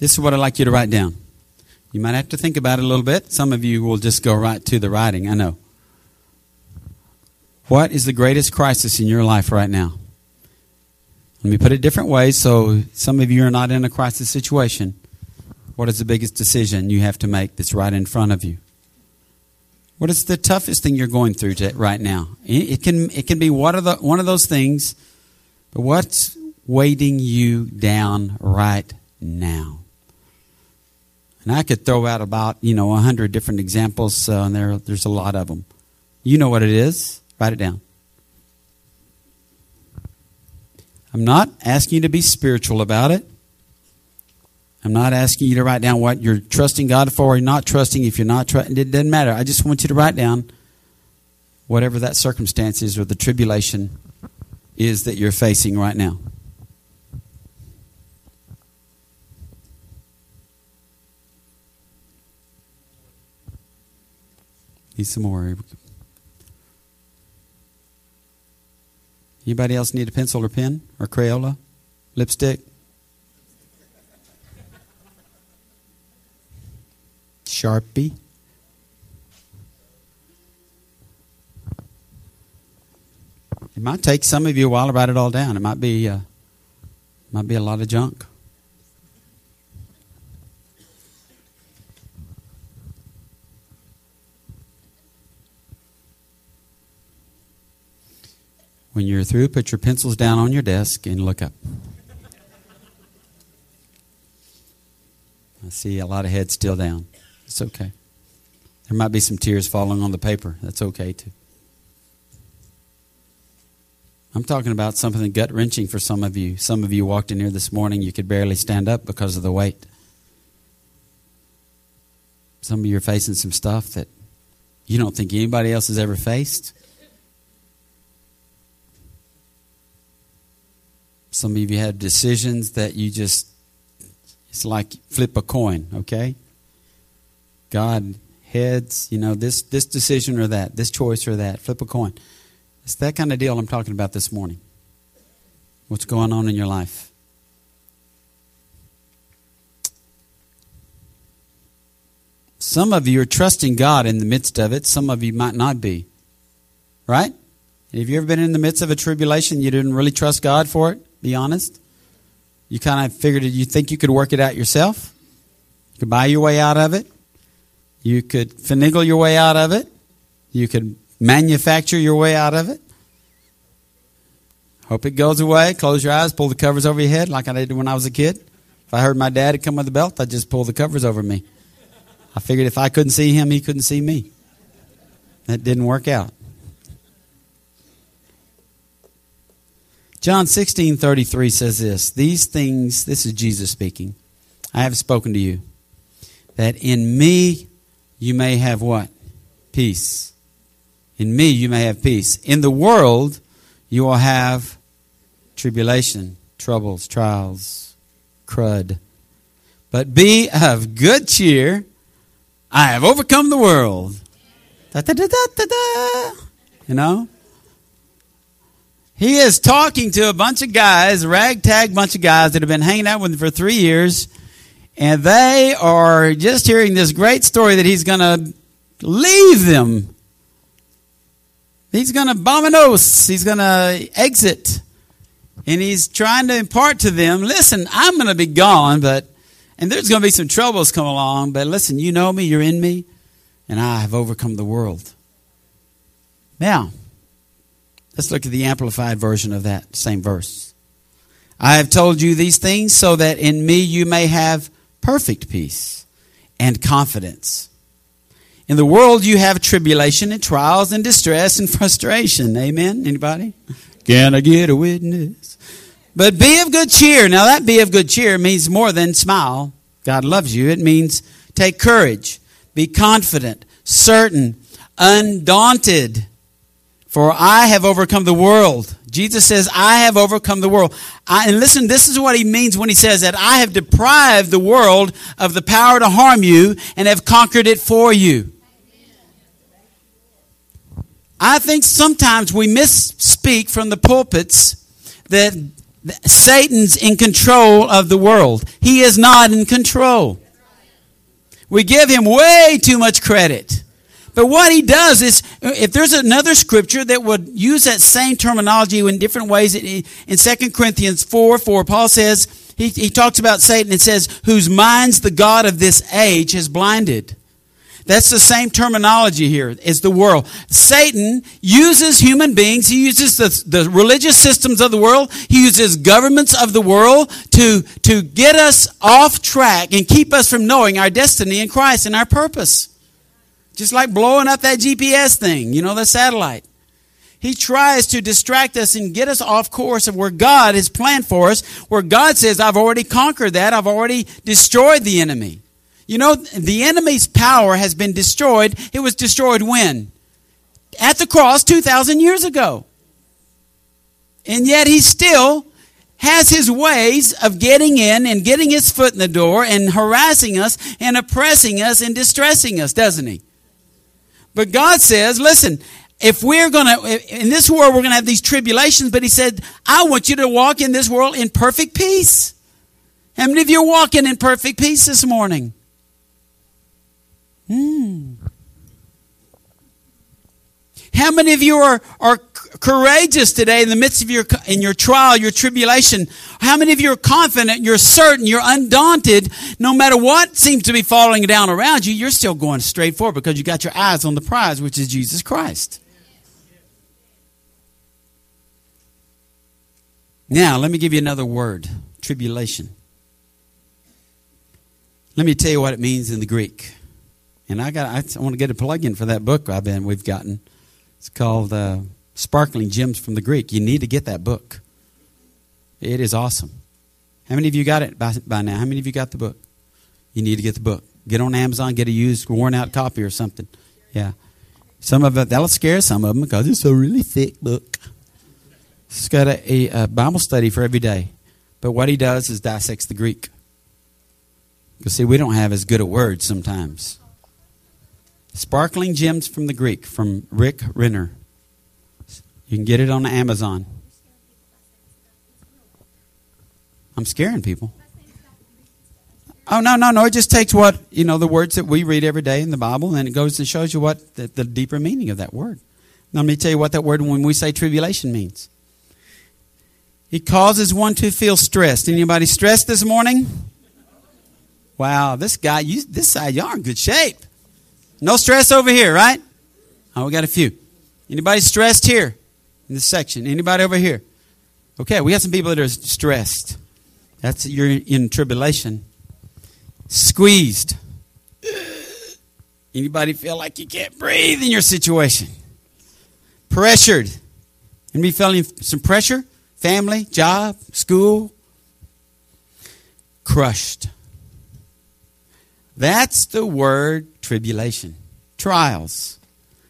This is what I'd like you to write down. You might have to think about it a little bit. Some of you will just go right to the writing, I know. What is the greatest crisis in your life right now? Let me put it different ways so some of you are not in a crisis situation. What is the biggest decision you have to make that's right in front of you? What is the toughest thing you're going through to, right now? It can, it can be one of, the, one of those things, but what's weighting you down right now? And I could throw out about, you know, a hundred different examples, uh, and there, there's a lot of them. You know what it is. Write it down. I'm not asking you to be spiritual about it. I'm not asking you to write down what you're trusting God for or not trusting. If you're not trusting, it doesn't matter. I just want you to write down whatever that circumstance is or the tribulation is that you're facing right now. Need some more. Anybody else need a pencil or pen or Crayola? Lipstick? Sharpie? It might take some of you a while to write it all down. It might be, uh, might be a lot of junk. When you're through, put your pencils down on your desk and look up. I see a lot of heads still down. It's okay. There might be some tears falling on the paper. That's okay too. I'm talking about something gut wrenching for some of you. Some of you walked in here this morning, you could barely stand up because of the weight. Some of you are facing some stuff that you don't think anybody else has ever faced. Some of you have decisions that you just, it's like flip a coin, okay? God heads, you know, this, this decision or that, this choice or that, flip a coin. It's that kind of deal I'm talking about this morning. What's going on in your life? Some of you are trusting God in the midst of it, some of you might not be. Right? Have you ever been in the midst of a tribulation you didn't really trust God for it? Be honest. You kind of figured you think you could work it out yourself. You could buy your way out of it. You could finagle your way out of it. You could manufacture your way out of it. Hope it goes away. Close your eyes, pull the covers over your head like I did when I was a kid. If I heard my dad come with a belt, I'd just pull the covers over me. I figured if I couldn't see him, he couldn't see me. That didn't work out. John 16 33 says this These things, this is Jesus speaking, I have spoken to you, that in me you may have what? Peace. In me you may have peace. In the world you will have tribulation, troubles, trials, crud. But be of good cheer. I have overcome the world. Da, da, da. You know? He is talking to a bunch of guys, ragtag bunch of guys that have been hanging out with him for three years, and they are just hearing this great story that he's going to leave them. He's going to bominos. He's going to exit. And he's trying to impart to them, listen, I'm going to be gone, but, and there's going to be some troubles come along, but listen, you know me, you're in me, and I have overcome the world. Now, Let's look at the amplified version of that same verse. I have told you these things so that in me you may have perfect peace and confidence. In the world you have tribulation and trials and distress and frustration. Amen. Anybody? Can I get a witness? But be of good cheer. Now that be of good cheer means more than smile. God loves you. It means take courage, be confident, certain, undaunted. For I have overcome the world. Jesus says, I have overcome the world. I, and listen, this is what he means when he says that I have deprived the world of the power to harm you and have conquered it for you. I think sometimes we misspeak from the pulpits that Satan's in control of the world. He is not in control. We give him way too much credit. But what he does is, uh, if there's another scripture that would use that same terminology in different ways, in 2 Corinthians 4 4, Paul says, he, he talks about Satan, and says, whose minds the God of this age has blinded. That's the same terminology here as the world. Satan uses human beings. He uses the, the religious systems of the world. He uses governments of the world to, to get us off track and keep us from knowing our destiny in Christ and our purpose. Just like blowing up that GPS thing, you know, the satellite. He tries to distract us and get us off course of where God has planned for us, where God says, I've already conquered that. I've already destroyed the enemy. You know, the enemy's power has been destroyed. It was destroyed when? At the cross 2,000 years ago. And yet he still has his ways of getting in and getting his foot in the door and harassing us and oppressing us and distressing us, doesn't he? But God says, listen, if we're going to, in this world, we're going to have these tribulations, but he said, I want you to walk in this world in perfect peace. How many of you are walking in perfect peace this morning? Hmm. How many of you are, are courageous today in the midst of your in your trial, your tribulation? How many of you are confident, you're certain, you're undaunted, no matter what seems to be falling down around you, you're still going straight forward because you got your eyes on the prize, which is Jesus Christ. Now, let me give you another word, tribulation. Let me tell you what it means in the Greek. And I got I want to get a plug-in for that book I've been we've gotten. It's called uh, Sparkling Gems from the Greek. You need to get that book. It is awesome. How many of you got it by, by now? How many of you got the book? You need to get the book. Get on Amazon, get a used, worn out copy or something. Yeah. Some of it, that'll scare some of them because it's a really thick book. It's got a, a, a Bible study for every day. But what he does is dissects the Greek. Because, see, we don't have as good a word sometimes. Sparkling Gems from the Greek from Rick Renner. You can get it on Amazon. I'm scaring people. Oh no, no, no! It just takes what you know the words that we read every day in the Bible, and it goes and shows you what the, the deeper meaning of that word. Now, let me tell you what that word when we say tribulation means. It causes one to feel stressed. Anybody stressed this morning? Wow, this guy, you, this side, y'all in good shape. No stress over here, right? Oh, we got a few. Anybody stressed here in this section? Anybody over here? Okay, we got some people that are stressed. That's you're in tribulation. Squeezed. Anybody feel like you can't breathe in your situation? Pressured. Anybody feeling some pressure? Family, job, school? Crushed. That's the word tribulation, trials,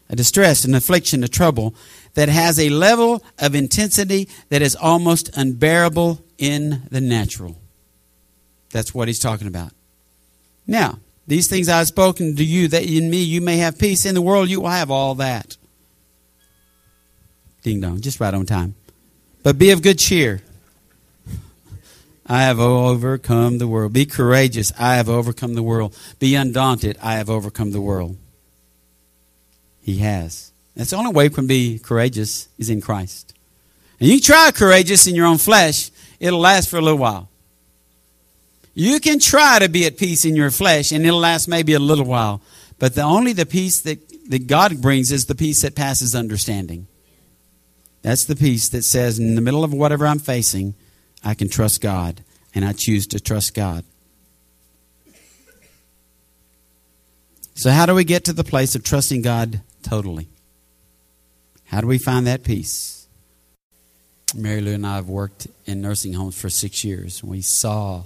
a distress, an affliction, a trouble that has a level of intensity that is almost unbearable in the natural. That's what he's talking about. Now, these things I have spoken to you, that in me you may have peace. In the world you will have all that. Ding dong, just right on time. But be of good cheer. I have overcome the world. Be courageous. I have overcome the world. Be undaunted. I have overcome the world. He has. That's the only way we can be courageous is in Christ. And you try courageous in your own flesh, it'll last for a little while. You can try to be at peace in your flesh, and it'll last maybe a little while. But the only the peace that, that God brings is the peace that passes understanding. That's the peace that says, in the middle of whatever I'm facing, I can trust God, and I choose to trust God. So, how do we get to the place of trusting God totally? How do we find that peace? Mary Lou and I have worked in nursing homes for six years. We saw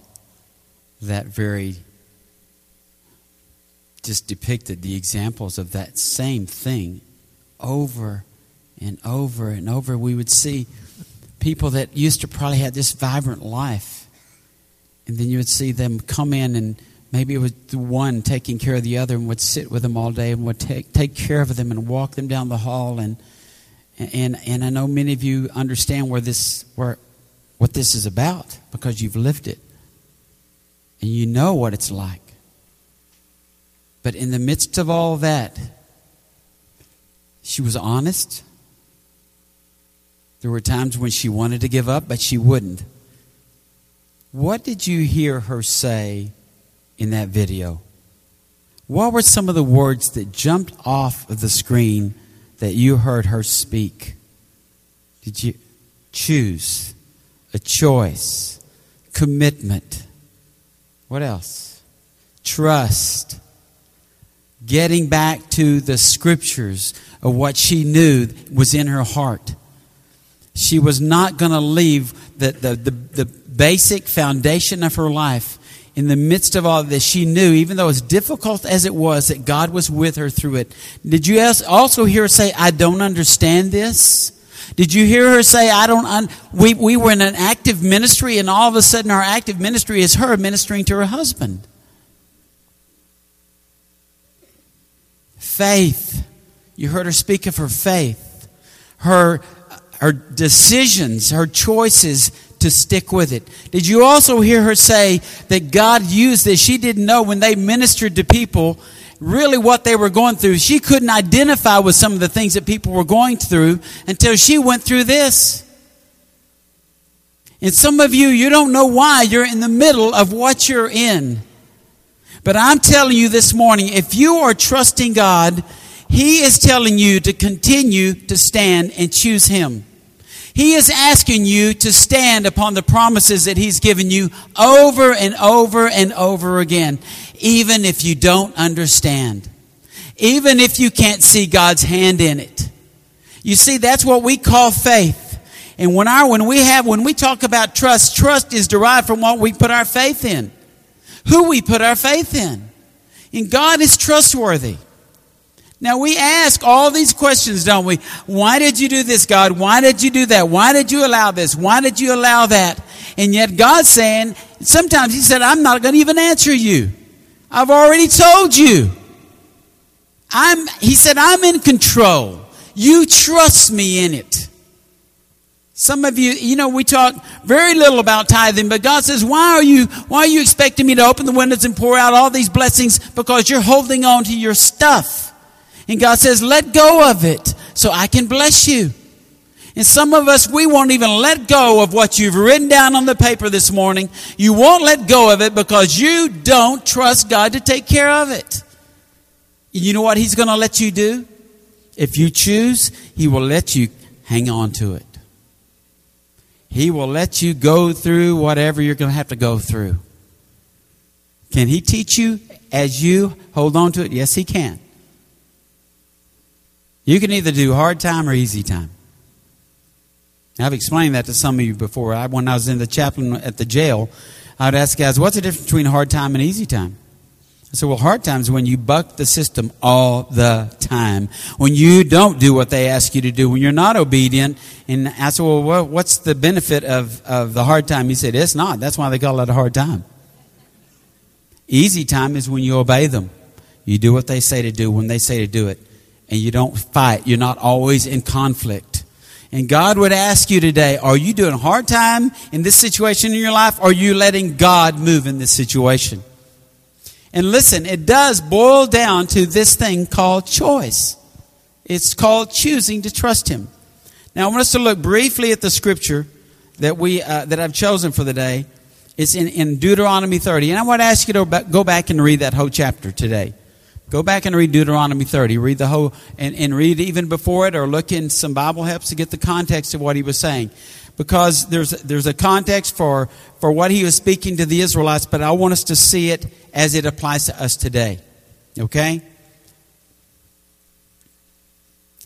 that very, just depicted the examples of that same thing over and over and over. We would see people that used to probably have this vibrant life. And then you would see them come in and maybe it was the one taking care of the other and would sit with them all day and would take, take care of them and walk them down the hall and and and I know many of you understand where this where what this is about because you've lived it and you know what it's like. But in the midst of all that, she was honest. There were times when she wanted to give up, but she wouldn't. What did you hear her say in that video? What were some of the words that jumped off of the screen that you heard her speak? Did you choose a choice, commitment? What else? Trust. Getting back to the scriptures of what she knew was in her heart. She was not going to leave the, the, the, the basic foundation of her life in the midst of all of this, she knew, even though as difficult as it was, that God was with her through it. Did you also hear her say, I don't understand this? Did you hear her say, I don't, un-? we, we were in an active ministry and all of a sudden our active ministry is her ministering to her husband. Faith. You heard her speak of her faith, her, her decisions, her choices to stick with it. Did you also hear her say that God used this? She didn't know when they ministered to people really what they were going through. She couldn't identify with some of the things that people were going through until she went through this. And some of you, you don't know why you're in the middle of what you're in. But I'm telling you this morning, if you are trusting God, He is telling you to continue to stand and choose Him. He is asking you to stand upon the promises that He's given you over and over and over again, even if you don't understand, even if you can't see God's hand in it. You see, that's what we call faith. And when our, when we have, when we talk about trust, trust is derived from what we put our faith in. Who we put our faith in. And God is trustworthy. Now we ask all these questions, don't we? Why did you do this, God? Why did you do that? Why did you allow this? Why did you allow that? And yet God's saying, sometimes He said, I'm not going to even answer you. I've already told you. I'm, he said, I'm in control. You trust me in it. Some of you, you know, we talk very little about tithing, but God says, why are you, why are you expecting me to open the windows and pour out all these blessings? Because you're holding on to your stuff. And God says, let go of it so I can bless you. And some of us, we won't even let go of what you've written down on the paper this morning. You won't let go of it because you don't trust God to take care of it. You know what He's going to let you do? If you choose, He will let you hang on to it. He will let you go through whatever you're going to have to go through. Can He teach you as you hold on to it? Yes, He can. You can either do hard time or easy time. I've explained that to some of you before. I, when I was in the chaplain at the jail, I would ask guys, what's the difference between hard time and easy time? I said, well, hard time is when you buck the system all the time. When you don't do what they ask you to do. When you're not obedient. And I said, well, what's the benefit of, of the hard time? He said, it's not. That's why they call it a hard time. Easy time is when you obey them. You do what they say to do when they say to do it. And you don't fight. You're not always in conflict. And God would ask you today, are you doing hard time in this situation in your life? Or are you letting God move in this situation? And listen, it does boil down to this thing called choice. It's called choosing to trust Him. Now, I want us to look briefly at the scripture that we uh, that I've chosen for the day. It's in, in Deuteronomy 30, and I want to ask you to go back and read that whole chapter today. Go back and read Deuteronomy 30. Read the whole, and, and read even before it, or look in some Bible helps to get the context of what he was saying. Because there's, there's a context for, for what he was speaking to the Israelites, but I want us to see it as it applies to us today. Okay?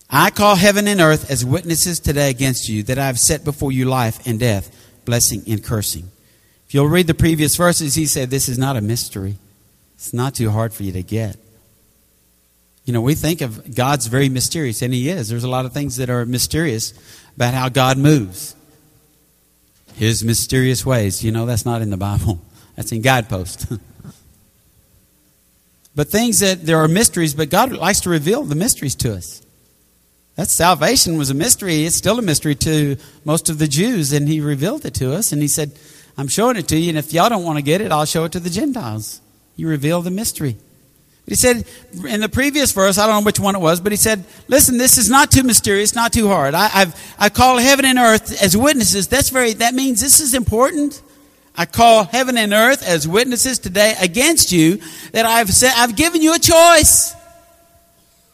I call heaven and earth as witnesses today against you that I have set before you life and death, blessing and cursing. If you'll read the previous verses, he said, This is not a mystery. It's not too hard for you to get. You know, we think of God's very mysterious, and He is. There's a lot of things that are mysterious about how God moves. His mysterious ways. You know, that's not in the Bible, that's in guideposts. but things that there are mysteries, but God likes to reveal the mysteries to us. That salvation was a mystery. It's still a mystery to most of the Jews, and he revealed it to us. And he said, I'm showing it to you, and if y'all don't want to get it, I'll show it to the Gentiles. He revealed the mystery. He said in the previous verse, I don't know which one it was, but he said, Listen, this is not too mysterious, not too hard. I, have I call heaven and earth as witnesses. That's very, that means this is important. I call heaven and earth as witnesses today against you that I've said, I've given you a choice.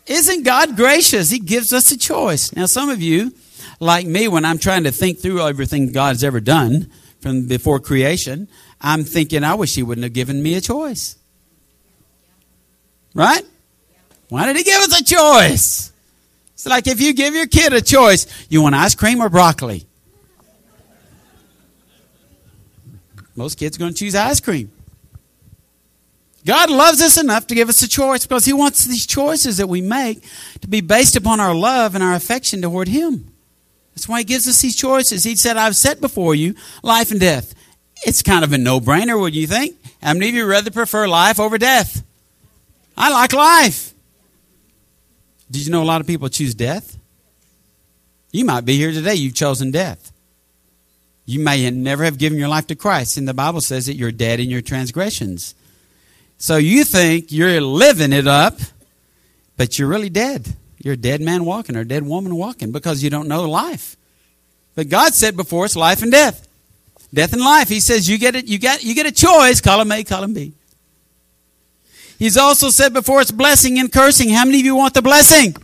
Isn't God gracious? He gives us a choice. Now, some of you, like me, when I'm trying to think through everything God's ever done from before creation, I'm thinking, I wish He wouldn't have given me a choice. Right? Why did He give us a choice? It's like if you give your kid a choice, you want ice cream or broccoli? Most kids are going to choose ice cream. God loves us enough to give us a choice because He wants these choices that we make to be based upon our love and our affection toward Him. That's why He gives us these choices. He said, I've set before you life and death. It's kind of a no brainer, wouldn't you think? How many of you rather prefer life over death? I like life. Did you know a lot of people choose death? You might be here today, you've chosen death. You may never have given your life to Christ, and the Bible says that you're dead in your transgressions. So you think you're living it up, but you're really dead. You're a dead man walking or a dead woman walking because you don't know life. But God said before us life and death. Death and life. He says you get it, you get you get a choice, column A, column B. He's also said before it's blessing and cursing. How many of you want the blessing?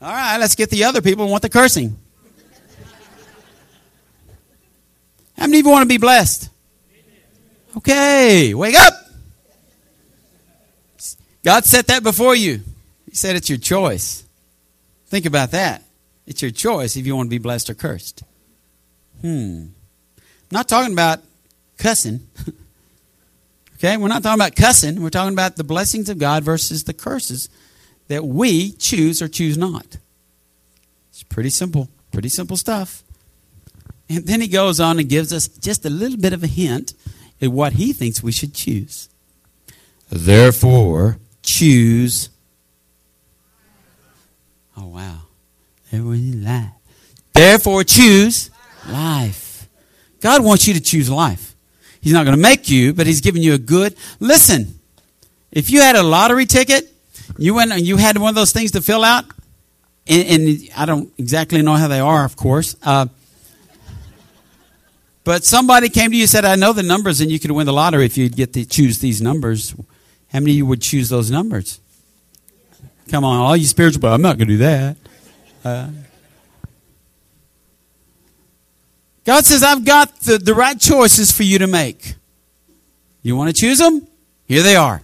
All right, let's get the other people who want the cursing. How many of you want to be blessed? Okay, wake up. God set that before you. He said it's your choice. Think about that. It's your choice if you want to be blessed or cursed. Hmm. I'm not talking about cussing. okay, we're not talking about cussing. We're talking about the blessings of God versus the curses that we choose or choose not. It's pretty simple. Pretty simple stuff. And then he goes on and gives us just a little bit of a hint at what he thinks we should choose. Therefore, choose. Oh, wow. Therefore, choose life. God wants you to choose life. He's not going to make you, but He's giving you a good. Listen, if you had a lottery ticket, you went and you had one of those things to fill out, and, and I don't exactly know how they are, of course. Uh, but somebody came to you and said, I know the numbers and you could win the lottery if you get to choose these numbers. How many of you would choose those numbers? Come on, all you spiritual, I'm not going to do that. Uh, God says, I've got the, the right choices for you to make. You want to choose them? Here they are.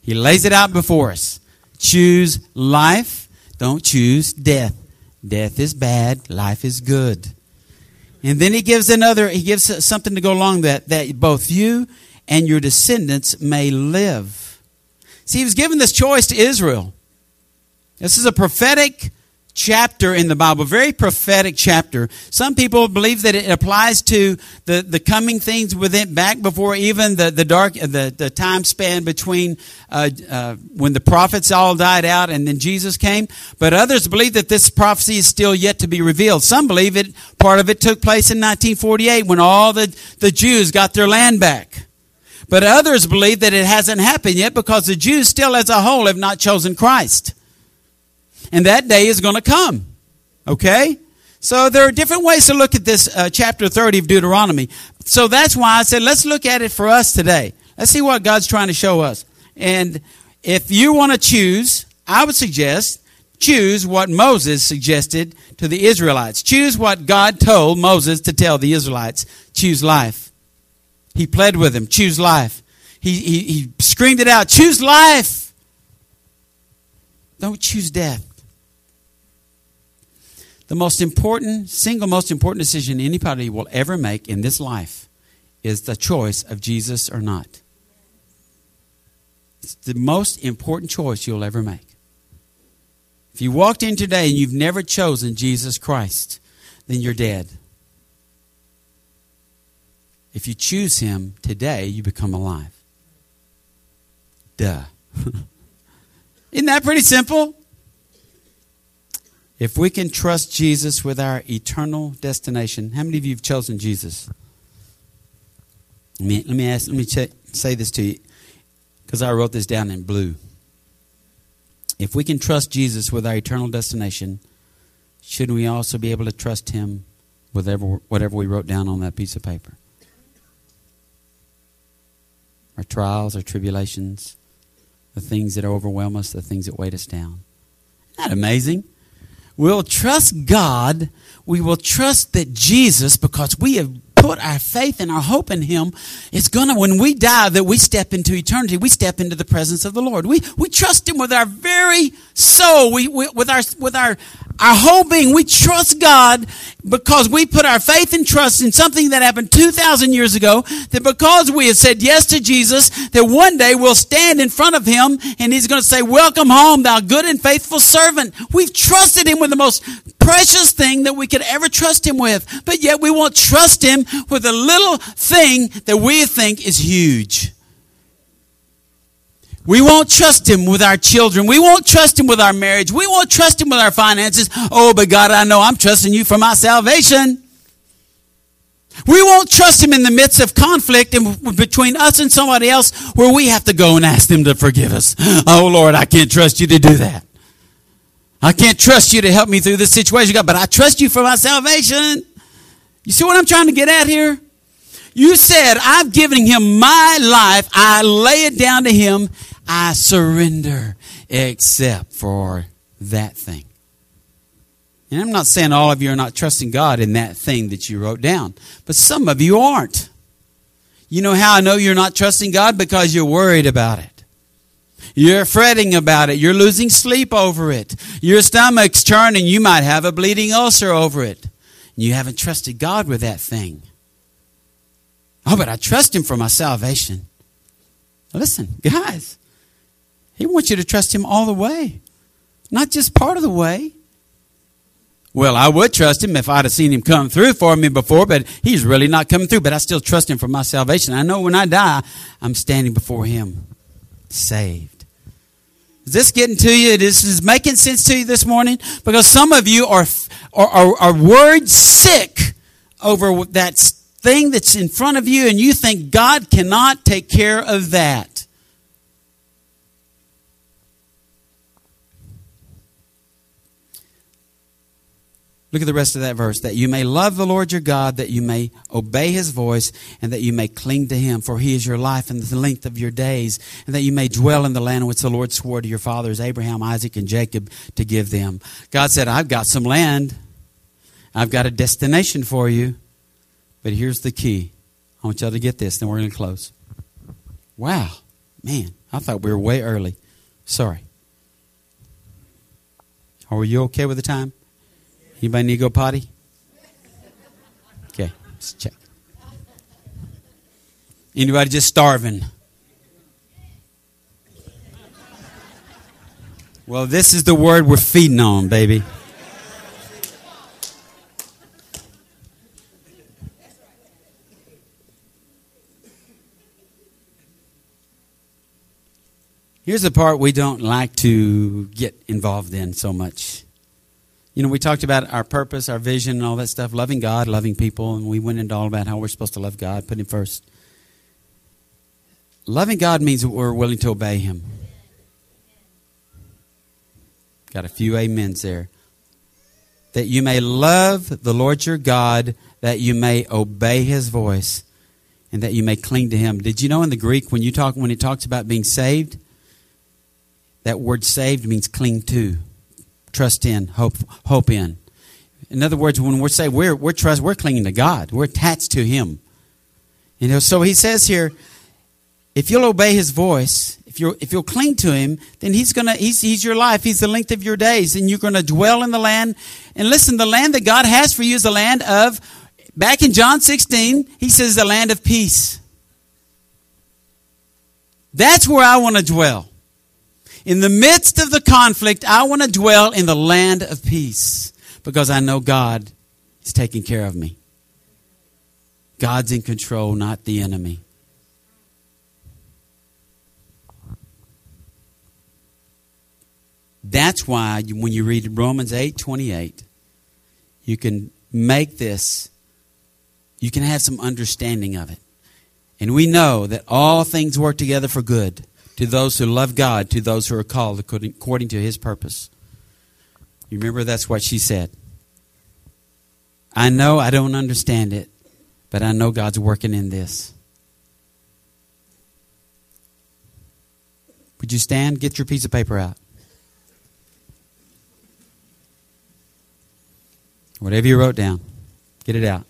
He lays it out before us. Choose life. Don't choose death. Death is bad. Life is good. And then he gives another, he gives something to go along that, that both you and your descendants may live. See, he was given this choice to Israel. This is a prophetic chapter in the Bible, very prophetic chapter. Some people believe that it applies to the, the coming things within back before even the, the dark the, the time span between uh, uh, when the prophets all died out and then Jesus came. But others believe that this prophecy is still yet to be revealed. Some believe it part of it took place in 1948 when all the, the Jews got their land back. But others believe that it hasn't happened yet because the Jews still as a whole have not chosen Christ. And that day is going to come. Okay? So there are different ways to look at this uh, chapter 30 of Deuteronomy. So that's why I said, let's look at it for us today. Let's see what God's trying to show us. And if you want to choose, I would suggest choose what Moses suggested to the Israelites. Choose what God told Moses to tell the Israelites. Choose life. He pled with them. Choose life. He, he, he screamed it out. Choose life. Don't choose death. The most important, single most important decision anybody will ever make in this life is the choice of Jesus or not. It's the most important choice you'll ever make. If you walked in today and you've never chosen Jesus Christ, then you're dead. If you choose Him today, you become alive. Duh. Isn't that pretty simple? If we can trust Jesus with our eternal destination, how many of you have chosen Jesus? Let me, let me ask, let me check, say this to you because I wrote this down in blue. If we can trust Jesus with our eternal destination, shouldn't we also be able to trust Him with whatever, whatever we wrote down on that piece of paper? Our trials, our tribulations, the things that overwhelm us, the things that weight us down. Isn't that amazing? We'll trust God. We will trust that Jesus, because we have put our faith and our hope in Him, it's gonna, when we die, that we step into eternity, we step into the presence of the Lord. We, we trust Him with our very soul, we, we with our, with our, our whole being. We trust God because we put our faith and trust in something that happened 2,000 years ago, that because we have said yes to Jesus, that one day we'll stand in front of Him and He's gonna say, welcome home, thou good and faithful servant. We've trusted Him with the most precious thing that we could ever trust Him with, but yet we won't trust Him with a little thing that we think is huge. We won't trust Him with our children. We won't trust Him with our marriage. We won't trust Him with our finances. Oh, but God, I know I'm trusting you for my salvation. We won't trust Him in the midst of conflict and between us and somebody else where we have to go and ask them to forgive us. Oh, Lord, I can't trust you to do that. I can't trust you to help me through this situation, God, but I trust you for my salvation. You see what I'm trying to get at here? You said, I've given him my life. I lay it down to him. I surrender except for that thing. And I'm not saying all of you are not trusting God in that thing that you wrote down, but some of you aren't. You know how I know you're not trusting God? Because you're worried about it. You're fretting about it. You're losing sleep over it. Your stomach's churning. You might have a bleeding ulcer over it. You haven't trusted God with that thing. Oh, but I trust Him for my salvation. Listen, guys, He wants you to trust Him all the way, not just part of the way. Well, I would trust Him if I'd have seen Him come through for me before, but He's really not coming through. But I still trust Him for my salvation. I know when I die, I'm standing before Him saved. Is this getting to you? This is making sense to you this morning? Because some of you are, are, are, are word sick over that thing that's in front of you and you think God cannot take care of that. Look at the rest of that verse. That you may love the Lord your God, that you may obey his voice, and that you may cling to him, for he is your life and the length of your days, and that you may dwell in the land which the Lord swore to your fathers, Abraham, Isaac, and Jacob, to give them. God said, I've got some land. I've got a destination for you. But here's the key. I want y'all to get this, then we're going to close. Wow. Man, I thought we were way early. Sorry. Are you okay with the time? Anybody need to go potty? Okay, let's check. Anybody just starving? Well, this is the word we're feeding on, baby. Here's the part we don't like to get involved in so much. You know, we talked about our purpose, our vision, and all that stuff, loving God, loving people, and we went into all about how we're supposed to love God, put Him first. Loving God means that we're willing to obey Him. Got a few amens there. That you may love the Lord your God, that you may obey His voice, and that you may cling to Him. Did you know in the Greek when you talk when it talks about being saved, that word saved means cling to trust in, hope, hope in. In other words, when we're saying we're, we're trust, we're clinging to God. We're attached to Him. You know, so He says here, if you'll obey His voice, if you'll if you'll cling to Him, then He's gonna He's He's your life. He's the length of your days, and you're gonna dwell in the land. And listen, the land that God has for you is the land of. Back in John 16, He says the land of peace. That's where I want to dwell. In the midst of the conflict, I want to dwell in the land of peace because I know God is taking care of me. God's in control, not the enemy. That's why when you read Romans 8 28, you can make this, you can have some understanding of it. And we know that all things work together for good to those who love God, to those who are called according to his purpose. You remember that's what she said. I know I don't understand it, but I know God's working in this. Would you stand? Get your piece of paper out. Whatever you wrote down, get it out.